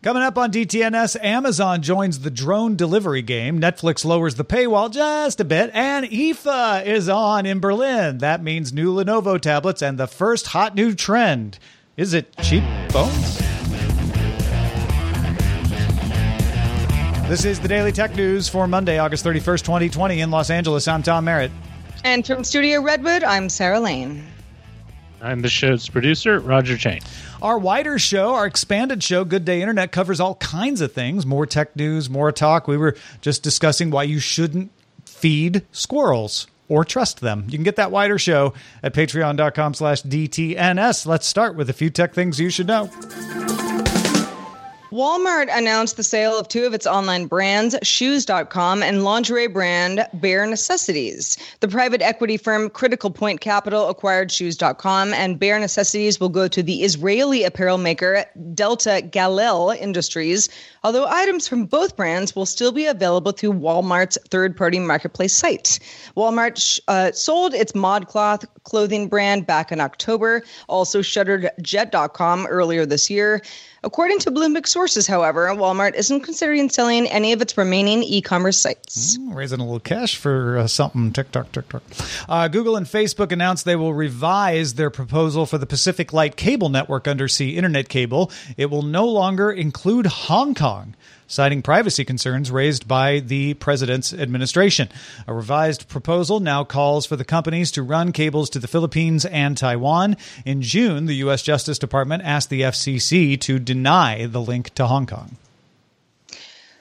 Coming up on DTNS, Amazon joins the drone delivery game. Netflix lowers the paywall just a bit, and IFA is on in Berlin. That means new Lenovo tablets and the first hot new trend. Is it cheap phones? This is the Daily Tech News for Monday, August 31st, 2020, in Los Angeles. I'm Tom Merritt. And from Studio Redwood, I'm Sarah Lane. I'm the show's producer, Roger Chang. Our wider show, our expanded show, Good Day Internet, covers all kinds of things more tech news, more talk. We were just discussing why you shouldn't feed squirrels or trust them. You can get that wider show at patreon.com slash DTNS. Let's start with a few tech things you should know. Walmart announced the sale of two of its online brands, Shoes.com and lingerie brand Bare Necessities. The private equity firm Critical Point Capital acquired Shoes.com, and Bare Necessities will go to the Israeli apparel maker Delta Galil Industries, although items from both brands will still be available through Walmart's third party marketplace site. Walmart uh, sold its ModCloth clothing brand back in October, also shuttered Jet.com earlier this year. According to Bloomberg sources, however, Walmart isn't considering selling any of its remaining e-commerce sites. Mm, raising a little cash for uh, something. TikTok, TikTok. Uh, Google and Facebook announced they will revise their proposal for the Pacific Light Cable Network undersea internet cable. It will no longer include Hong Kong citing privacy concerns raised by the president's administration. A revised proposal now calls for the companies to run cables to the Philippines and Taiwan. In June, the U.S. Justice Department asked the FCC to deny the link to Hong Kong.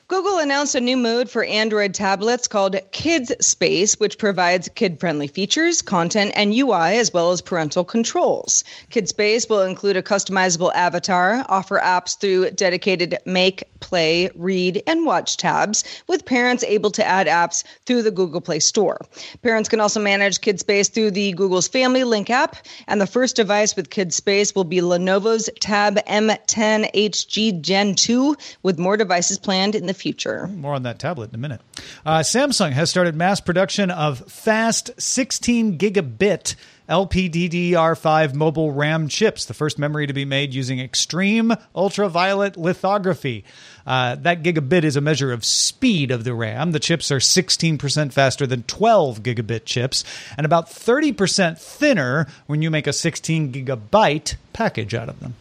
Google announced a new mode for Android tablets called Kids Space, which provides kid friendly features, content, and UI, as well as parental controls. Kids Space will include a customizable avatar, offer apps through dedicated Make, Play, Read, and Watch tabs, with parents able to add apps through the Google Play Store. Parents can also manage Kids Space through the Google's Family Link app, and the first device with Kids Space will be Lenovo's Tab M10 HD Gen 2, with more devices planned in the future. More on that tablet in a minute. Uh, Samsung has started mass production of fast 16 gigabit LPDDR5 mobile RAM chips, the first memory to be made using extreme ultraviolet lithography. Uh, that gigabit is a measure of speed of the RAM. The chips are 16% faster than 12 gigabit chips and about 30% thinner when you make a 16 gigabyte package out of them.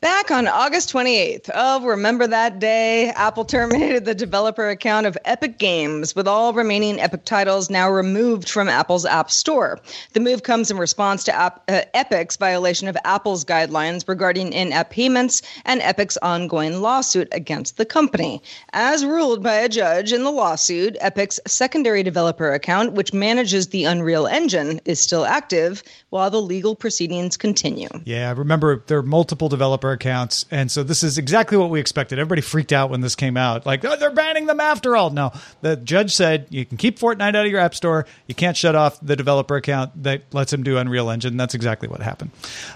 Back on August 28th, oh, remember that day? Apple terminated the developer account of Epic Games, with all remaining Epic titles now removed from Apple's App Store. The move comes in response to App, uh, Epic's violation of Apple's guidelines regarding in app payments and Epic's ongoing lawsuit against the company. As ruled by a judge in the lawsuit, Epic's secondary developer account, which manages the Unreal Engine, is still active while the legal proceedings continue. Yeah, remember, there are multiple developers accounts. And so this is exactly what we expected. Everybody freaked out when this came out. Like, oh, they're banning them after all. No, the judge said you can keep Fortnite out of your app store. You can't shut off the developer account that lets him do Unreal Engine. That's exactly what happened.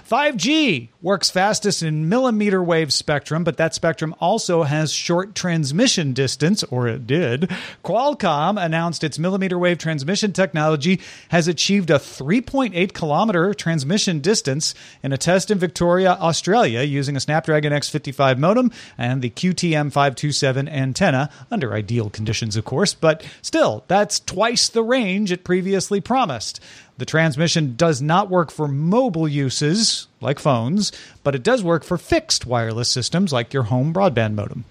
5G works fastest in millimeter wave spectrum, but that spectrum also has short transmission distance, or it did. Qualcomm announced its millimeter wave transmission technology has achieved a 3.8 kilometer transmission distance in a test in Victoria, Australia, using a Snapdragon X55 modem and the QTM527 antenna, under ideal conditions, of course, but still, that's twice the range it previously promised. The transmission does not work for mobile uses like phones, but it does work for fixed wireless systems like your home broadband modem.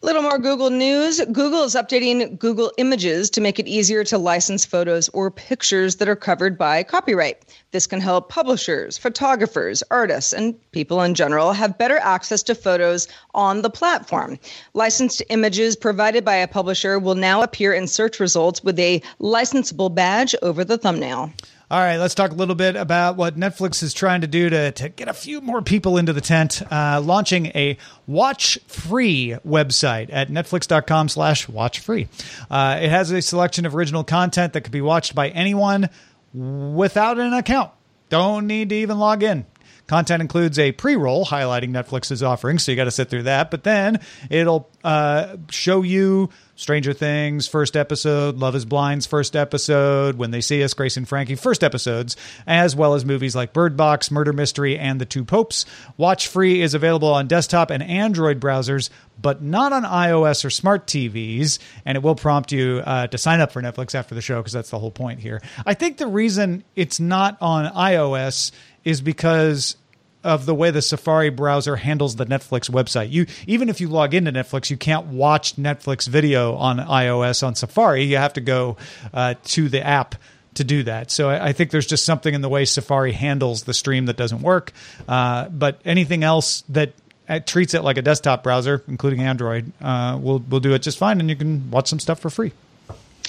Little more Google news. Google is updating Google Images to make it easier to license photos or pictures that are covered by copyright. This can help publishers, photographers, artists, and people in general have better access to photos on the platform. Licensed images provided by a publisher will now appear in search results with a licensable badge over the thumbnail. All right, let's talk a little bit about what Netflix is trying to do to, to get a few more people into the tent. Uh, launching a watch free website at netflix.com slash watch free. Uh, it has a selection of original content that could be watched by anyone without an account. Don't need to even log in. Content includes a pre roll highlighting Netflix's offerings, so you got to sit through that. But then it'll uh, show you Stranger Things first episode, Love Is Blind's first episode, When They See Us, Grace and Frankie first episodes, as well as movies like Bird Box, Murder Mystery, and The Two Popes. Watch Free is available on desktop and Android browsers, but not on iOS or smart TVs. And it will prompt you uh, to sign up for Netflix after the show because that's the whole point here. I think the reason it's not on iOS is because of the way the Safari browser handles the Netflix website. You even if you log into Netflix, you can't watch Netflix video on iOS on Safari. You have to go uh, to the app to do that. So I, I, think there's just something in the way Safari handles the stream that doesn't work. Uh, but anything else that uh, treats it like a desktop browser, including Android, uh, will will do it just fine, and you can watch some stuff for free.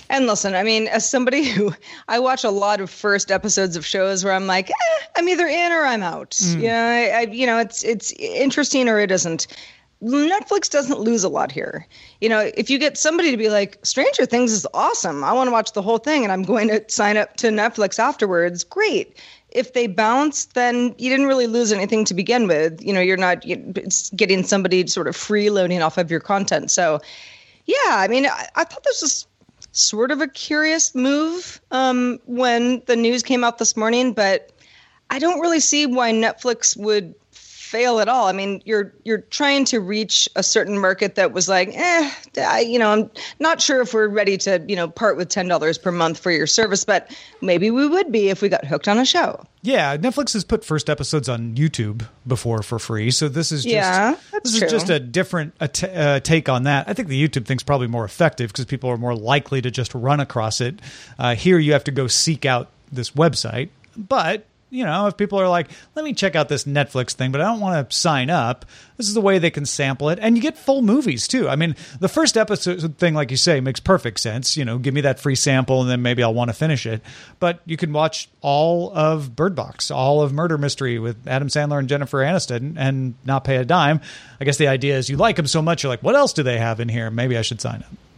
And listen, I mean, as somebody who I watch a lot of first episodes of shows where I'm like, eh, I'm either in or I'm out. Mm. Yeah, I, I, you know, it's it's interesting or it isn't. Netflix doesn't lose a lot here. You know, if you get somebody to be like, Stranger Things is awesome, I want to watch the whole thing, and I'm going to sign up to Netflix afterwards, great. If they bounce, then you didn't really lose anything to begin with. You know, you're not it's getting somebody sort of freeloading off of your content. So, yeah, I mean, I, I thought this was sort of a curious move um, when the news came out this morning, but I don't really see why Netflix would fail at all. I mean, you're you're trying to reach a certain market that was like, eh, I, you know, I'm not sure if we're ready to, you know, part with ten dollars per month for your service, but maybe we would be if we got hooked on a show. Yeah, Netflix has put first episodes on YouTube before for free, so this is just yeah, this true. is just a different t- uh, take on that. I think the YouTube thing's probably more effective because people are more likely to just run across it. Uh, here, you have to go seek out this website, but you know, if people are like, let me check out this Netflix thing, but I don't want to sign up, this is the way they can sample it. And you get full movies too. I mean, the first episode thing, like you say, makes perfect sense. You know, give me that free sample and then maybe I'll want to finish it. But you can watch all of Bird Box, all of Murder Mystery with Adam Sandler and Jennifer Aniston and not pay a dime. I guess the idea is you like them so much, you're like, what else do they have in here? Maybe I should sign up.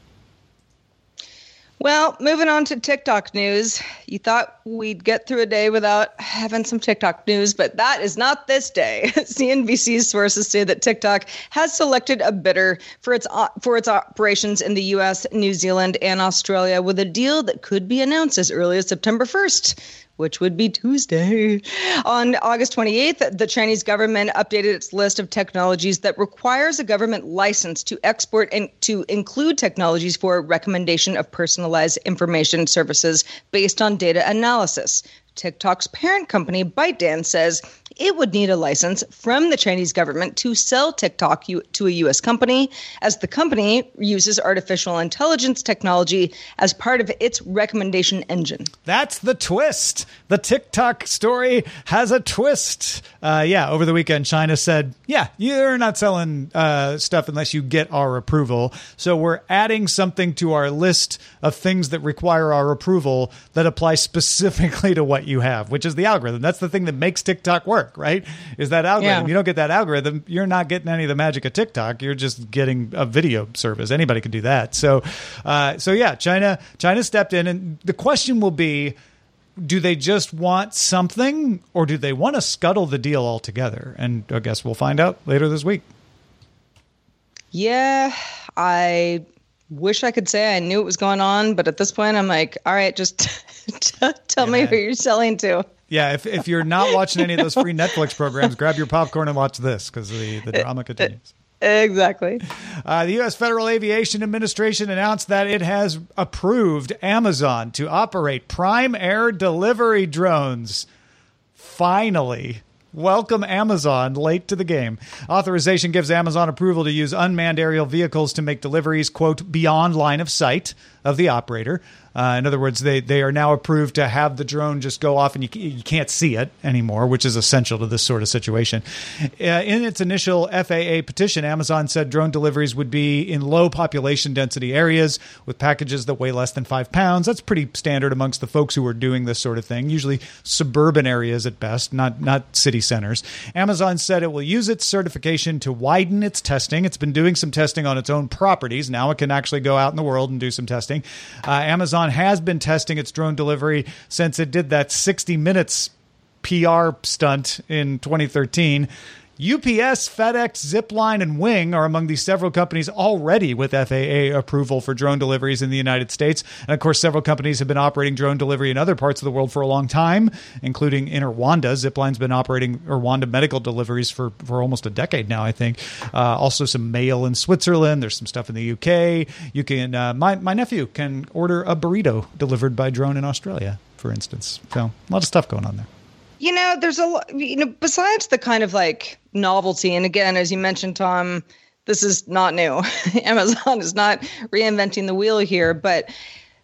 Well, moving on to TikTok news. You thought we'd get through a day without having some TikTok news, but that is not this day. CNBC sources say that TikTok has selected a bidder for its for its operations in the US, New Zealand, and Australia with a deal that could be announced as early as September 1st which would be Tuesday. On August 28th, the Chinese government updated its list of technologies that requires a government license to export and to include technologies for recommendation of personalized information services based on data analysis. TikTok's parent company, ByteDance, says it would need a license from the Chinese government to sell TikTok to a U.S. company, as the company uses artificial intelligence technology as part of its recommendation engine. That's the twist. The TikTok story has a twist. Uh, yeah, over the weekend, China said, yeah, you're not selling uh, stuff unless you get our approval. So we're adding something to our list of things that require our approval that apply specifically to what you have, which is the algorithm. That's the thing that makes TikTok work. Work, right? Is that algorithm? Yeah. You don't get that algorithm, you're not getting any of the magic of TikTok. You're just getting a video service. Anybody can do that. So, uh, so yeah, China China stepped in, and the question will be. Do they just want something, or do they want to scuttle the deal altogether? And I guess we'll find out later this week. Yeah, I wish I could say I knew what was going on, but at this point, I'm like, all right, just tell me who you're selling to. Yeah, if, if you're not watching any of those free Netflix programs, grab your popcorn and watch this because the, the drama continues. Exactly. Uh, the U.S. Federal Aviation Administration announced that it has approved Amazon to operate Prime Air delivery drones. Finally. Welcome Amazon late to the game. Authorization gives Amazon approval to use unmanned aerial vehicles to make deliveries, quote, beyond line of sight of the operator. Uh, in other words, they, they are now approved to have the drone just go off and you, you can't see it anymore, which is essential to this sort of situation. Uh, in its initial FAA petition, Amazon said drone deliveries would be in low population density areas with packages that weigh less than five pounds. That's pretty standard amongst the folks who are doing this sort of thing, usually suburban areas at best, not, not city centers. Amazon said it will use its certification to widen its testing. It's been doing some testing on its own properties. Now it can actually go out in the world and do some testing. Uh, Amazon has been testing its drone delivery since it did that 60 minutes PR stunt in 2013. UPS, FedEx, Zipline, and Wing are among the several companies already with FAA approval for drone deliveries in the United States. And of course, several companies have been operating drone delivery in other parts of the world for a long time, including in Rwanda. Zipline's been operating Rwanda medical deliveries for, for almost a decade now, I think. Uh, also, some mail in Switzerland. There's some stuff in the UK. You can, uh, my, my nephew can order a burrito delivered by drone in Australia, for instance. So, a lot of stuff going on there. You know, there's a lot, you know, besides the kind of like novelty, and again, as you mentioned, Tom, this is not new. Amazon is not reinventing the wheel here, but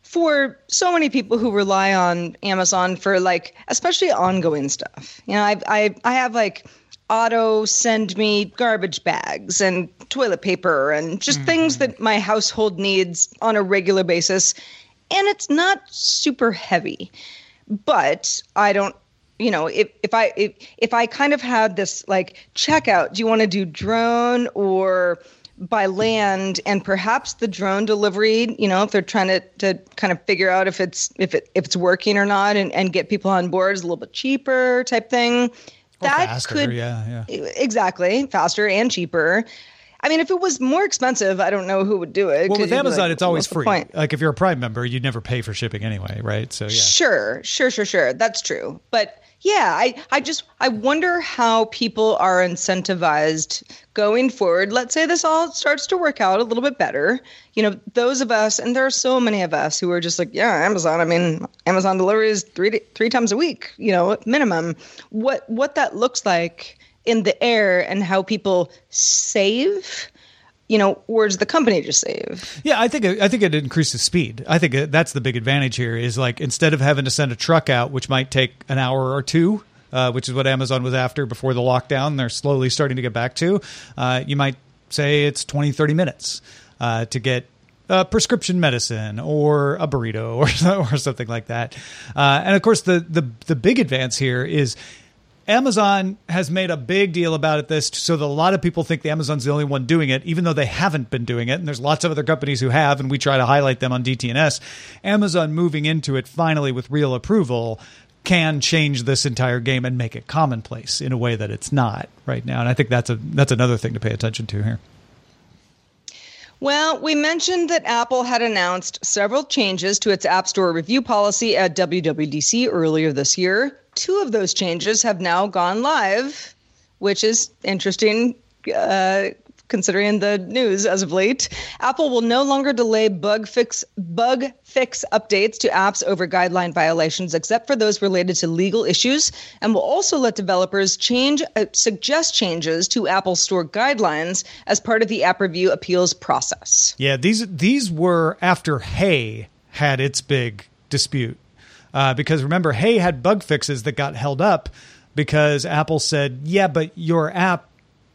for so many people who rely on Amazon for like, especially ongoing stuff, you know, I, I, I have like, auto send me garbage bags and toilet paper and just mm-hmm. things that my household needs on a regular basis. And it's not super heavy, but I don't you know if, if i if, if i kind of had this like checkout do you want to do drone or by land and perhaps the drone delivery you know if they're trying to, to kind of figure out if it's if it if it's working or not and, and get people on board is a little bit cheaper type thing that faster, could yeah, yeah exactly faster and cheaper I mean, if it was more expensive, I don't know who would do it. Well, with Amazon, like, it's always free. Like if you're a Prime member, you'd never pay for shipping anyway, right? So yeah. Sure, sure, sure, sure. That's true. But yeah, I, I just I wonder how people are incentivized going forward. Let's say this all starts to work out a little bit better. You know, those of us, and there are so many of us who are just like, yeah, Amazon. I mean, Amazon deliveries three three times a week, you know, minimum. What what that looks like in the air and how people save you know, does the company to save? Yeah, I think I think it increases speed. I think that's the big advantage here. Is like instead of having to send a truck out, which might take an hour or two, uh, which is what Amazon was after before the lockdown. They're slowly starting to get back to. Uh, you might say it's 20, 30 minutes uh, to get prescription medicine or a burrito or or something like that. Uh, and of course, the the the big advance here is Amazon has made a big deal about it this so that a lot of people think the Amazon's the only one doing it, even though they haven't been doing it. And there's lots of other companies who have, and we try to highlight them on DTNS. Amazon moving into it finally with real approval can change this entire game and make it commonplace in a way that it's not right now. And I think that's a that's another thing to pay attention to here. Well, we mentioned that Apple had announced several changes to its App Store review policy at WWDC earlier this year. Two of those changes have now gone live, which is interesting uh, considering the news as of late. Apple will no longer delay bug fix bug fix updates to apps over guideline violations, except for those related to legal issues, and will also let developers change uh, suggest changes to Apple Store guidelines as part of the app review appeals process. Yeah, these these were after Hey had its big dispute. Uh, because remember, Hey had bug fixes that got held up because Apple said, yeah, but your app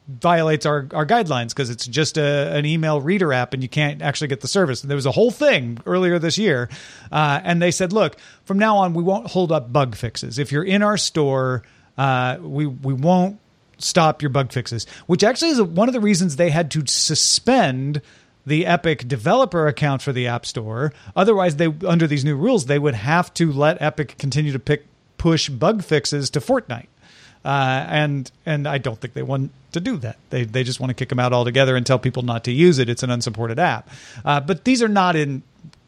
violates our, our guidelines because it's just a, an email reader app and you can't actually get the service. And there was a whole thing earlier this year. Uh, and they said, look, from now on, we won't hold up bug fixes. If you're in our store, Uh, we we won't stop your bug fixes, which actually is one of the reasons they had to suspend the Epic developer account for the App Store. Otherwise, they under these new rules, they would have to let Epic continue to pick push bug fixes to Fortnite. Uh, and and I don't think they want to do that. They they just want to kick them out altogether and tell people not to use it. It's an unsupported app. Uh, but these are not in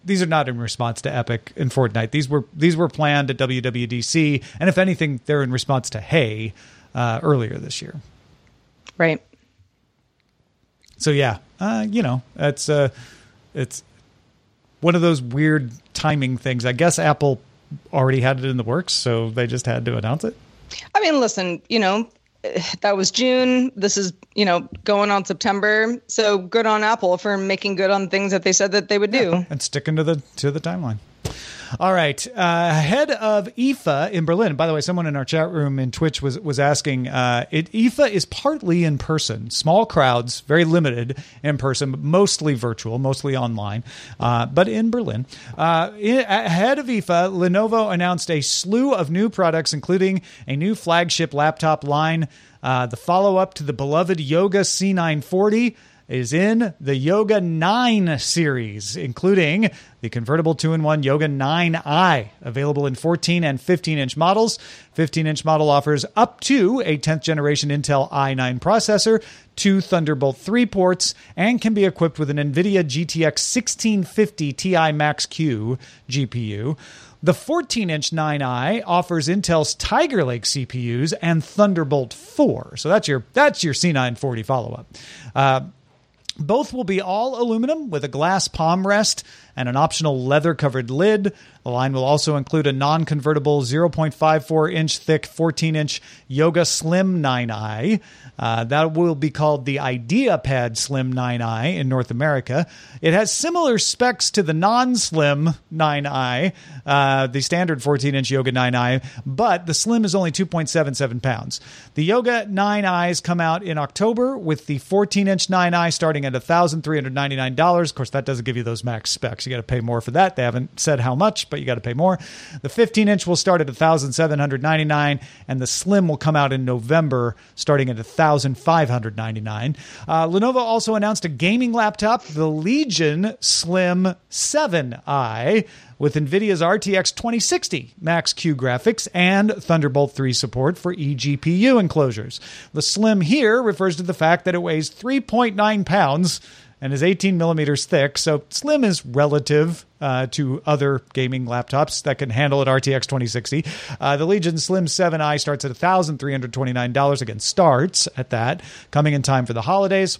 these are not in response to Epic and Fortnite. These were these were planned at WWDC, and if anything, they're in response to Hey uh, earlier this year. Right. So yeah, uh, you know, it's uh, it's one of those weird timing things. I guess Apple already had it in the works, so they just had to announce it. I mean, listen, you know, that was June. This is, you know, going on September. So good on Apple for making good on things that they said that they would do and sticking to the to the timeline. All right. Uh, ahead of IFA in Berlin. By the way, someone in our chat room in Twitch was was asking. Uh, it, IFA is partly in person, small crowds, very limited in person, but mostly virtual, mostly online, uh, but in Berlin. Uh, in, ahead of IFA, Lenovo announced a slew of new products, including a new flagship laptop line, uh, the follow up to the beloved Yoga C940 is in the Yoga 9 series, including the convertible 2 in 1 Yoga 9i, available in 14 and 15 inch models. 15 inch model offers up to a 10th generation Intel i9 processor, two Thunderbolt 3 ports, and can be equipped with an NVIDIA GTX 1650 Ti Max Q GPU. The 14 inch 9i offers Intel's Tiger Lake CPUs and Thunderbolt 4. So that's your that's your C940 follow up. Uh, both will be all aluminum with a glass palm rest and an optional leather covered lid. The line will also include a non convertible 0.54 inch thick 14 inch Yoga Slim 9i. Uh, that will be called the IdeaPad Slim 9i in North America. It has similar specs to the non slim 9i, uh, the standard 14 inch Yoga 9i, but the slim is only 2.77 pounds. The Yoga 9i's come out in October with the 14 inch 9i starting at $1,399. Of course, that doesn't give you those max specs. You got to pay more for that. They haven't said how much, but you got to pay more. The 15 inch will start at 1799 and the slim will come out in November starting at 1599 uh, Lenovo also announced a gaming laptop, the Legion Slim 7i with NVIDIA's RTX 2060 Max Q graphics and Thunderbolt 3 support for eGPU enclosures. The slim here refers to the fact that it weighs 3.9 pounds and is 18 millimeters thick. So slim is relative uh, to other gaming laptops that can handle an RTX 2060. Uh, the Legion Slim 7i starts at $1,329. Again, starts at that, coming in time for the holidays.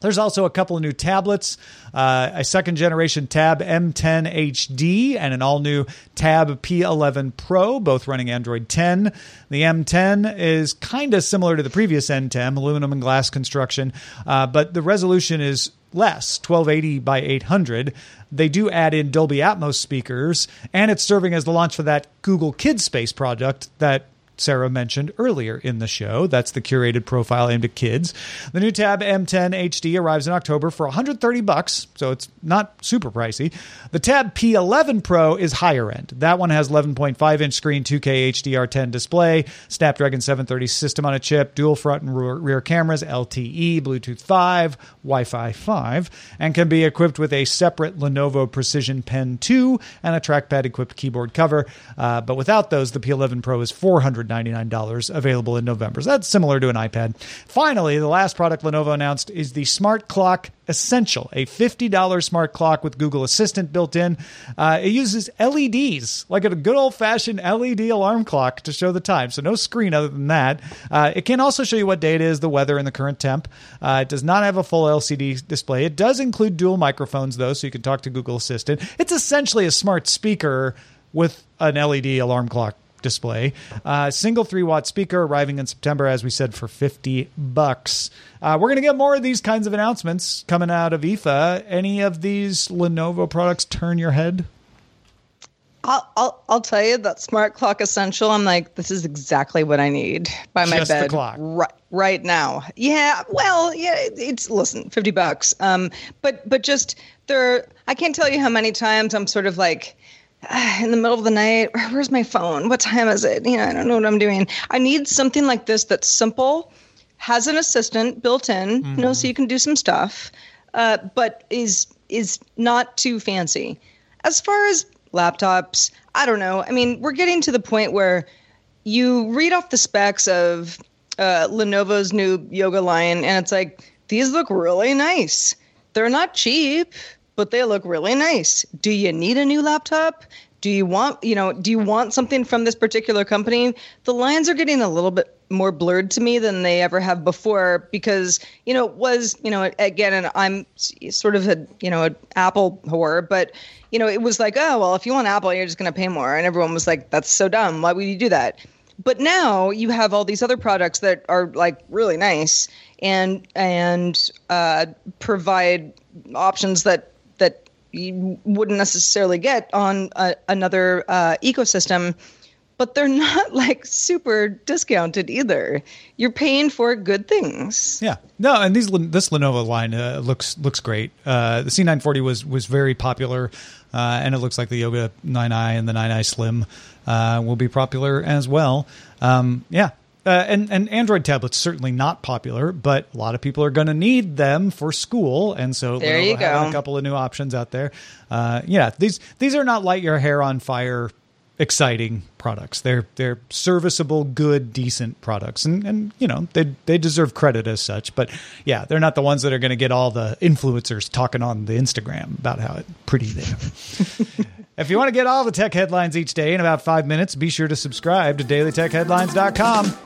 There's also a couple of new tablets, uh, a second generation Tab M10 HD and an all new Tab P11 Pro, both running Android 10. The M10 is kind of similar to the previous M10, aluminum and glass construction, uh, but the resolution is less 1280 by 800 they do add in dolby atmos speakers and it's serving as the launch for that google Kids Space project that Sarah mentioned earlier in the show. That's the curated profile aimed at kids. The new Tab M10 HD arrives in October for 130 bucks, so it's not super pricey. The Tab P11 Pro is higher end. That one has 11.5 inch screen, 2K HDR10 display, Snapdragon 730 system on a chip, dual front and rear cameras, LTE, Bluetooth 5, Wi-Fi 5, and can be equipped with a separate Lenovo Precision Pen 2 and a trackpad equipped keyboard cover. Uh, but without those, the P11 Pro is 400 $199 available in November. So that's similar to an iPad. Finally, the last product Lenovo announced is the Smart Clock Essential, a $50 smart clock with Google Assistant built in. Uh, it uses LEDs, like a good old fashioned LED alarm clock to show the time. So no screen other than that. Uh, it can also show you what day it is, the weather, and the current temp. Uh, it does not have a full LCD display. It does include dual microphones, though, so you can talk to Google Assistant. It's essentially a smart speaker with an LED alarm clock display. Uh, single three watt speaker arriving in September, as we said, for 50 bucks. Uh, we're going to get more of these kinds of announcements coming out of IFA. Any of these Lenovo products turn your head? I'll, I'll, I'll tell you that smart clock essential. I'm like, this is exactly what I need by my Just bed right right now. Yeah, well, yeah, it's listen, fifty bucks. Um, but but just there, I can't tell you how many times I'm sort of like in the middle of the night. Where's my phone? What time is it? You know, I don't know what I'm doing. I need something like this that's simple, has an assistant built in, mm-hmm. you know, so you can do some stuff, uh, but is is not too fancy. As far as laptops, I don't know. I mean, we're getting to the point where you read off the specs of uh, Lenovo's new Yoga line, and it's like these look really nice. They're not cheap but they look really nice. Do you need a new laptop? Do you want, you know, do you want something from this particular company? The lines are getting a little bit more blurred to me than they ever have before because, you know, it was, you know, again, and I'm sort of a, you know, an Apple whore, but, you know, it was like, oh, well, if you want Apple, you're just going to pay more. And everyone was like, that's so dumb. Why would you do that? But now you have all these other products that are like really nice and and uh, provide options that you wouldn't necessarily get on a, another uh, ecosystem but they're not like super discounted either. You're paying for good things. Yeah, no, and these this Lenovo line uh, looks looks great. Uh, the C940 was was very popular, uh, and it looks like the Yoga 9i and the 9i Slim uh, will be popular as well. Um, yeah, uh, and and Android tablets certainly not popular, but a lot of people are going to need them for school, and so there you go. A couple of new options out there. Uh, yeah, these these are not light your hair on fire, exciting products. They're they're serviceable, good, decent products, and and you know they they deserve credit as such. But yeah, they're not the ones that are going to get all the influencers talking on the Instagram about how pretty they are. If you want to get all the tech headlines each day in about five minutes, be sure to subscribe to dailytechheadlines.com.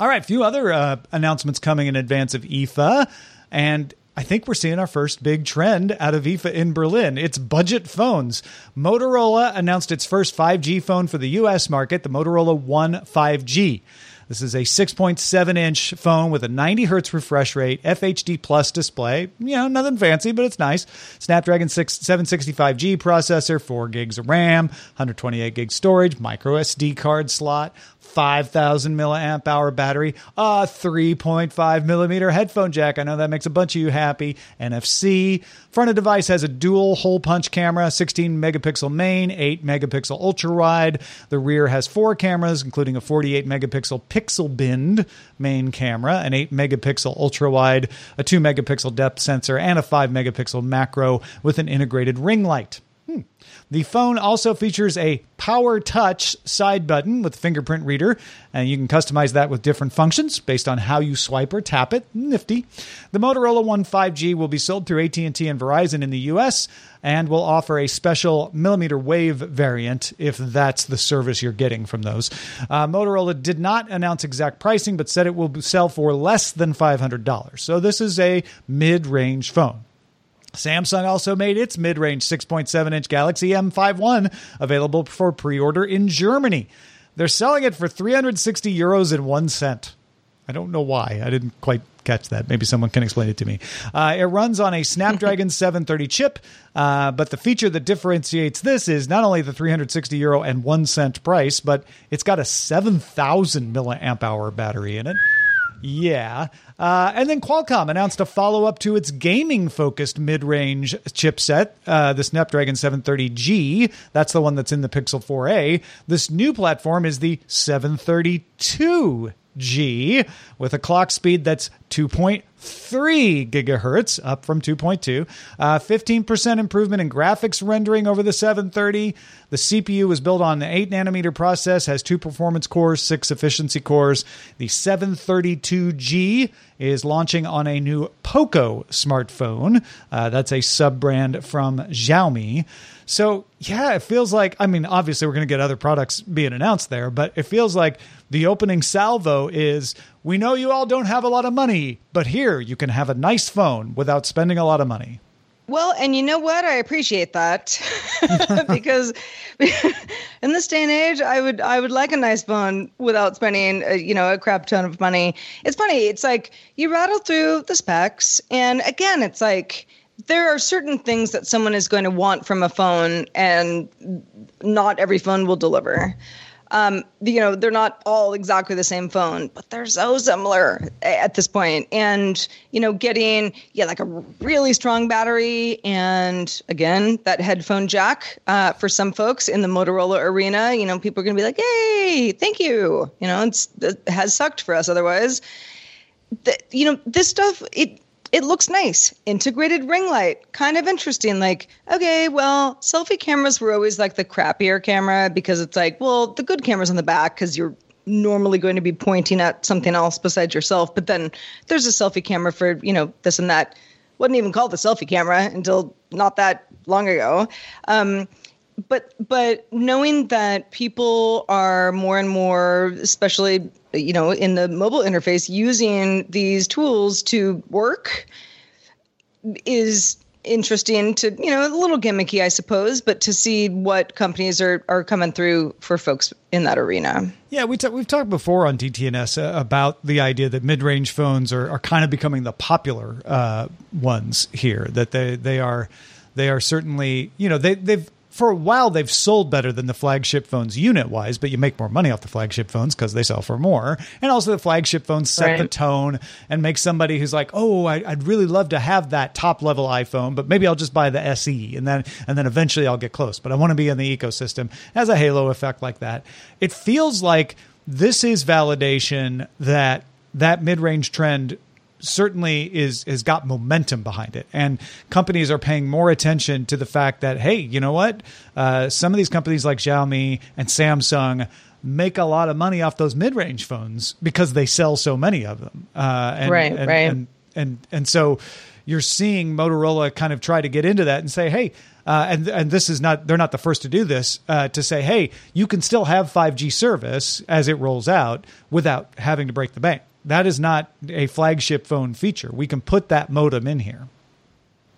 All right, a few other uh, announcements coming in advance of IFA. And I think we're seeing our first big trend out of IFA in Berlin. It's budget phones. Motorola announced its first 5G phone for the US market, the Motorola One 5G. This is a 6.7 inch phone with a 90 hertz refresh rate, FHD plus display. You know, nothing fancy, but it's nice. Snapdragon 6, 765G processor, 4 gigs of RAM, 128 gig storage, micro SD card slot, 5,000 milliamp hour battery, a 3.5 millimeter headphone jack. I know that makes a bunch of you happy. NFC. Front of device has a dual hole punch camera, 16 megapixel main, 8 megapixel ultra wide. The rear has four cameras, including a 48 megapixel pixel bind main camera, an 8 megapixel ultra wide, a 2 megapixel depth sensor, and a 5 megapixel macro with an integrated ring light. The phone also features a Power Touch side button with fingerprint reader, and you can customize that with different functions based on how you swipe or tap it. Nifty. The Motorola One 5G will be sold through AT&T and Verizon in the US and will offer a special millimeter wave variant if that's the service you're getting from those. Uh, Motorola did not announce exact pricing, but said it will sell for less than $500. So this is a mid-range phone. Samsung also made its mid range 6.7 inch Galaxy M51 available for pre order in Germany. They're selling it for 360 euros and one cent. I don't know why. I didn't quite catch that. Maybe someone can explain it to me. Uh, it runs on a Snapdragon 730 chip, uh, but the feature that differentiates this is not only the 360 euro and one cent price, but it's got a 7,000 milliamp hour battery in it. Yeah. Uh, and then Qualcomm announced a follow up to its gaming focused mid range chipset, uh, the Snapdragon 730G. That's the one that's in the Pixel 4a. This new platform is the 732G with a clock speed that's 2.3 gigahertz, up from 2.2. Uh, 15% improvement in graphics rendering over the 730. The CPU was built on the 8 nanometer process, has two performance cores, six efficiency cores. The 732G is launching on a new Poco smartphone. Uh, that's a sub brand from Xiaomi. So, yeah, it feels like, I mean, obviously we're going to get other products being announced there, but it feels like the opening salvo is we know you all don't have a lot of money, but here you can have a nice phone without spending a lot of money. Well, and you know what? I appreciate that because in this day and age, I would I would like a nice phone without spending a, you know a crap ton of money. It's funny. It's like you rattle through the specs, and again, it's like there are certain things that someone is going to want from a phone, and not every phone will deliver. Um, you know, they're not all exactly the same phone, but they're so similar at this point. And, you know, getting, yeah, like a really strong battery and again, that headphone jack uh, for some folks in the Motorola arena, you know, people are going to be like, hey, thank you. You know, it's, it has sucked for us otherwise. The, you know, this stuff, it, it looks nice. Integrated ring light, kind of interesting. Like, okay, well, selfie cameras were always like the crappier camera because it's like, well, the good camera's on the back because you're normally going to be pointing at something else besides yourself. But then there's a selfie camera for, you know, this and that. Wasn't even called the selfie camera until not that long ago. Um, but but knowing that people are more and more especially you know in the mobile interface using these tools to work is interesting to you know a little gimmicky i suppose but to see what companies are are coming through for folks in that arena. Yeah we t- we've talked before on DTNS uh, about the idea that mid-range phones are, are kind of becoming the popular uh, ones here that they they are they are certainly you know they they've for a while they've sold better than the flagship phones unit wise, but you make more money off the flagship phones because they sell for more. And also the flagship phones set right. the tone and make somebody who's like, oh, I, would really love to have that top level iPhone, but maybe I'll just buy the SE and then and then eventually I'll get close. But I want to be in the ecosystem. It has a halo effect like that. It feels like this is validation that that mid range trend certainly is has got momentum behind it, and companies are paying more attention to the fact that hey, you know what? Uh, some of these companies like Xiaomi and Samsung make a lot of money off those mid-range phones because they sell so many of them. Uh, and, right, and, right, and and and so you're seeing Motorola kind of try to get into that and say, hey. Uh, and and this is not they're not the first to do this uh, to say hey you can still have 5G service as it rolls out without having to break the bank that is not a flagship phone feature. We can put that modem in here.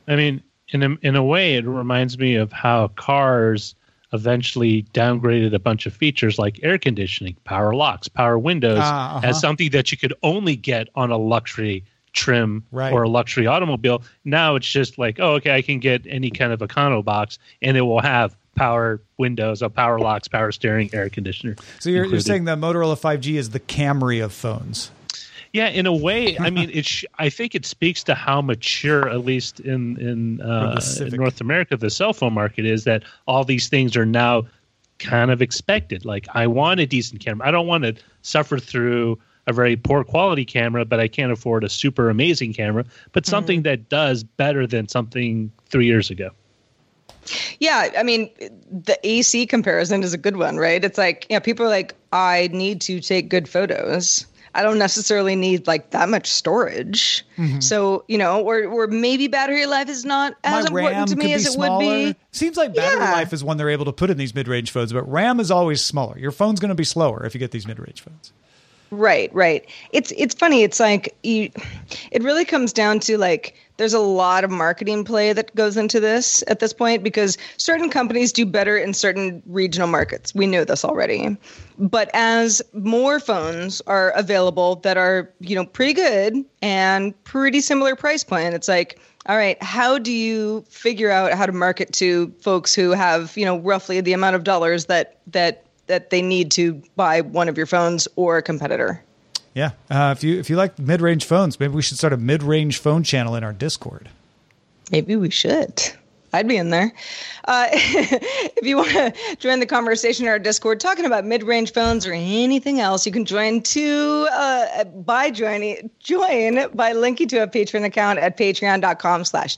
I mean, in a, in a way, it reminds me of how cars eventually downgraded a bunch of features like air conditioning, power locks, power windows uh-huh. as something that you could only get on a luxury trim right. or a luxury automobile. Now it's just like, oh, okay, I can get any kind of econo box and it will have power windows, a power locks, power steering, air conditioner. So you're, you're saying the Motorola 5G is the Camry of phones? Yeah, in a way, I mean, it. Sh- I think it speaks to how mature, at least in in, uh, in North America, the cell phone market is. That all these things are now kind of expected. Like, I want a decent camera. I don't want to suffer through a very poor quality camera, but I can't afford a super amazing camera. But mm-hmm. something mm-hmm. that does better than something three years ago. Yeah, I mean, the AC comparison is a good one, right? It's like, you know, people are like, I need to take good photos. I don't necessarily need like that much storage. Mm-hmm. So, you know, or or maybe battery life is not as My important to me as it smaller. would be. Seems like battery Yeah. life is one they're able to put in these mid-range phones, but RAM is always smaller. Your phone's going to be slower if you get these mid-range phones. Right, right. It's it's funny. It's like you. It really comes down to like there's a lot of marketing play that goes into this at this point because certain companies do better in certain regional markets. We know this already. But as more phones are available that are you know pretty good and pretty similar price point, it's like. All right, how do you figure out how to market to folks who have, you know, roughly the amount of dollars that that that they need to buy one of your phones or a competitor. Yeah, uh, if you if you like mid-range phones, maybe we should start a mid-range phone channel in our Discord. Maybe we should. I'd be in there. Uh, if you want to join the conversation in our Discord talking about mid-range phones or anything else, you can join to uh, by joining join by linking to a Patreon account at patreon.com slash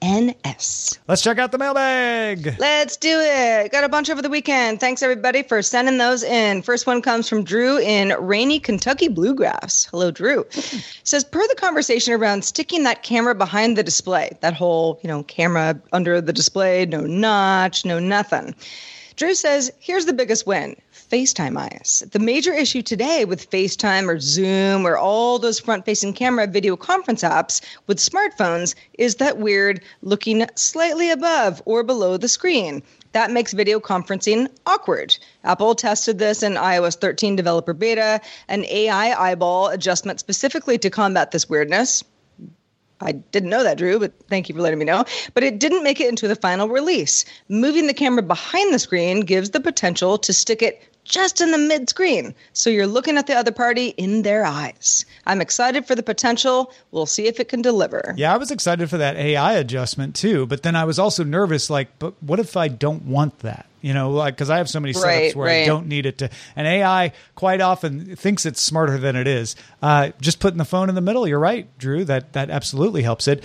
DTNS. Let's check out the mailbag. Let's do it. Got a bunch over the weekend. Thanks everybody for sending those in. First one comes from Drew in rainy Kentucky Bluegrass. Hello, Drew. Says per the conversation around sticking that camera behind the display, that whole, you know, camera under the display, no notch, no nothing. Drew says, here's the biggest win. FaceTime eyes. The major issue today with FaceTime or Zoom or all those front facing camera video conference apps with smartphones is that weird looking slightly above or below the screen. That makes video conferencing awkward. Apple tested this in iOS 13 developer beta, an AI eyeball adjustment specifically to combat this weirdness. I didn't know that, Drew, but thank you for letting me know. But it didn't make it into the final release. Moving the camera behind the screen gives the potential to stick it just in the mid screen. So you're looking at the other party in their eyes. I'm excited for the potential. We'll see if it can deliver. Yeah, I was excited for that AI adjustment too, but then I was also nervous. Like, but what if I don't want that? You know, like because I have so many setups Right, where I don't need it to. And AI quite often thinks it's smarter than it is. Uh, just putting the phone in the middle. You're right, Drew. That that absolutely helps it.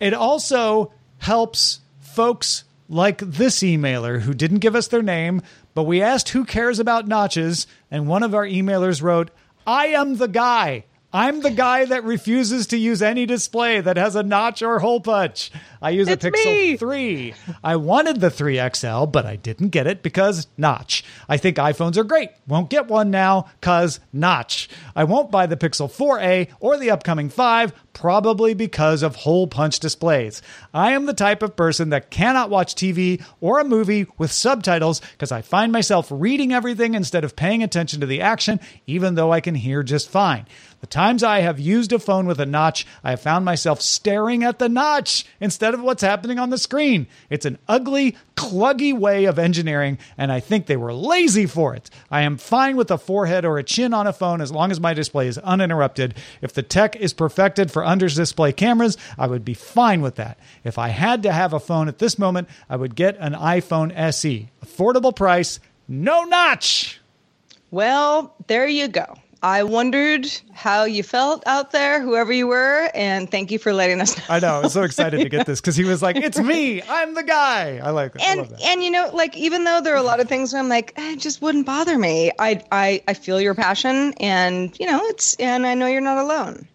It also helps folks like this emailer who didn't give us their name, but we asked who cares about notches, and one of our emailers wrote, "I am the guy." I'm the guy that refuses to use any display that has a notch or hole punch. I use It's a Pixel me. 3. I wanted the 3XL, but I didn't get it because notch. I think iPhones are great. Won't get one now cuz notch. I won't buy the Pixel 4a or the upcoming 5 probably because of hole punch displays. I am the type of person that cannot watch TV or a movie with subtitles because I find myself reading everything instead of paying attention to the action even though I can hear just fine. The times I have used a phone with a notch, I have found myself staring at the notch instead of what's happening on the screen. It's an ugly, cluggy way of engineering, and I think they were lazy for it. I am fine with a forehead or a chin on a phone as long as my display is uninterrupted. If the tech is perfected for under display cameras, I would be fine with that. If I had to have a phone at this moment, I would get an iPhone SE. Affordable price, no notch. Well, there you go. I wondered how you felt out there, whoever you were, and thank you for letting us know. I know. I was so excited to get this because he was like, "It's me. I'm the guy." I like that. And that. and you know like even though there are a lot of things where i'm like "Eh, it just wouldn't bother me I, I i feel your passion and you know it's and i know you're not alone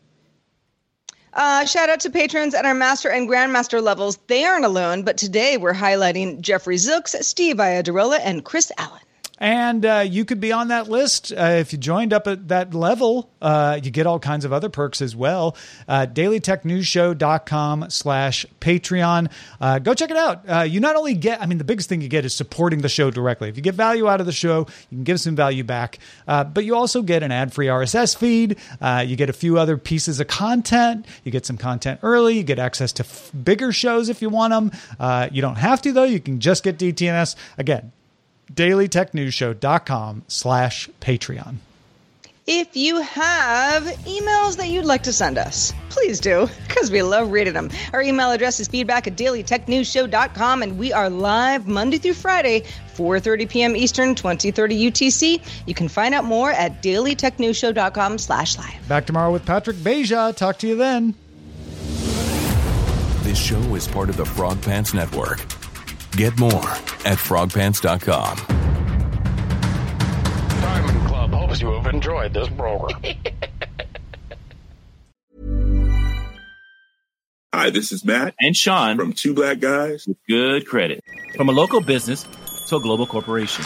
uh, shout out to patrons at our master and grandmaster levels. They aren't alone, but today we're highlighting Jeffrey Zooks, Steve Iadarola, and Chris Allen. And uh, you could be on that list uh, if you joined up at that level. Uh, you get all kinds of other perks as well. Uh, dailytechnewsshow.com slash Patreon. Uh, go check it out. Uh, you not only get, I mean, the biggest thing you get is supporting the show directly. If you get value out of the show, you can give some value back. Uh, but you also get an ad-free RSS feed. You get a few other pieces of content. You get some content early. You get access to f- bigger shows if you want them. You don't have to, though. You can just get DTNS. Again, dailytechnewsshow.com slash patreon If you have emails that you'd like to send us, please do, because we love reading them. Our email address is feedback at dailytechnewsshow.com, and we are live Monday through Friday, 4.30 p.m. Eastern, 2030 UTC. You can find out more at dailytechnewsshow.com slash live. back tomorrow with patrick beja talk to you then This show is part of the Frog Pants Network. Get more at frogpants.com. Diamond Club hopes you have enjoyed this program. Hi, this is Matt and Sean from Two Black Guys with Good Credit. From a local business to a global corporation.